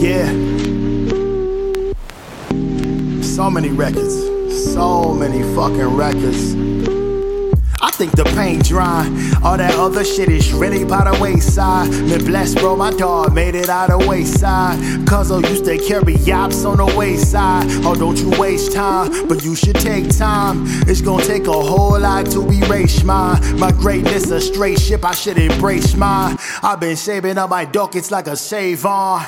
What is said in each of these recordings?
Yeah. So many records. So many fucking records. I think the paint dry. All that other shit is ready by the wayside. Been blessed, bro. My dog made it out of wayside. I used to carry yaps on the wayside. Oh, don't you waste time, but you should take time. It's gonna take a whole lot to erase mine. My greatness a straight ship, I should embrace mine. I've been saving up my ducats like a save on.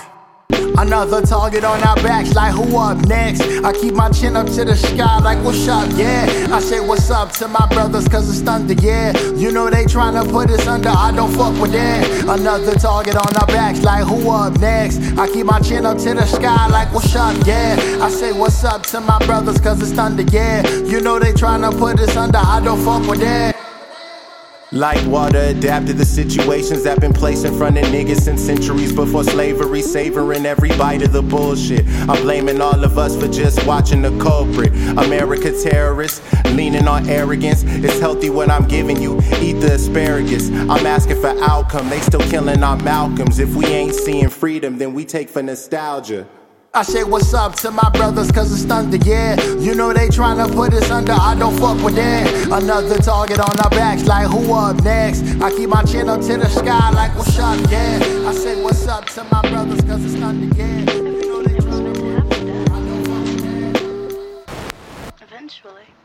Another target on our backs, like who up next? I keep my chin up to the sky, like what's up, yeah. I say what's up to my brothers, cause it's thunder, yeah. You know they tryna put us under, I don't fuck with that. Another target on our backs, like who up next? I keep my chin up to the sky, like what's up, yeah. I say what's up to my brothers, cause it's thunder, yeah. You know they tryna put us under, I don't fuck with that. Like water, adapt to the situations that been placed in front of niggas since centuries before slavery, savoring every bite of the bullshit. I'm blaming all of us for just watching the culprit. America terrorists, leaning on arrogance. It's healthy what I'm giving you. Eat the asparagus. I'm asking for outcome. They still killing our Malcolms. If we ain't seeing freedom, then we take for nostalgia. I say what's up to my brothers cause it's thunder, yeah. You know they tryna put us under, I don't fuck with that. Another target on our backs, like who up next? I keep my chin up to the sky, like what's up, yeah. I say what's up to my brothers cause it's thunder, yeah. Eventually.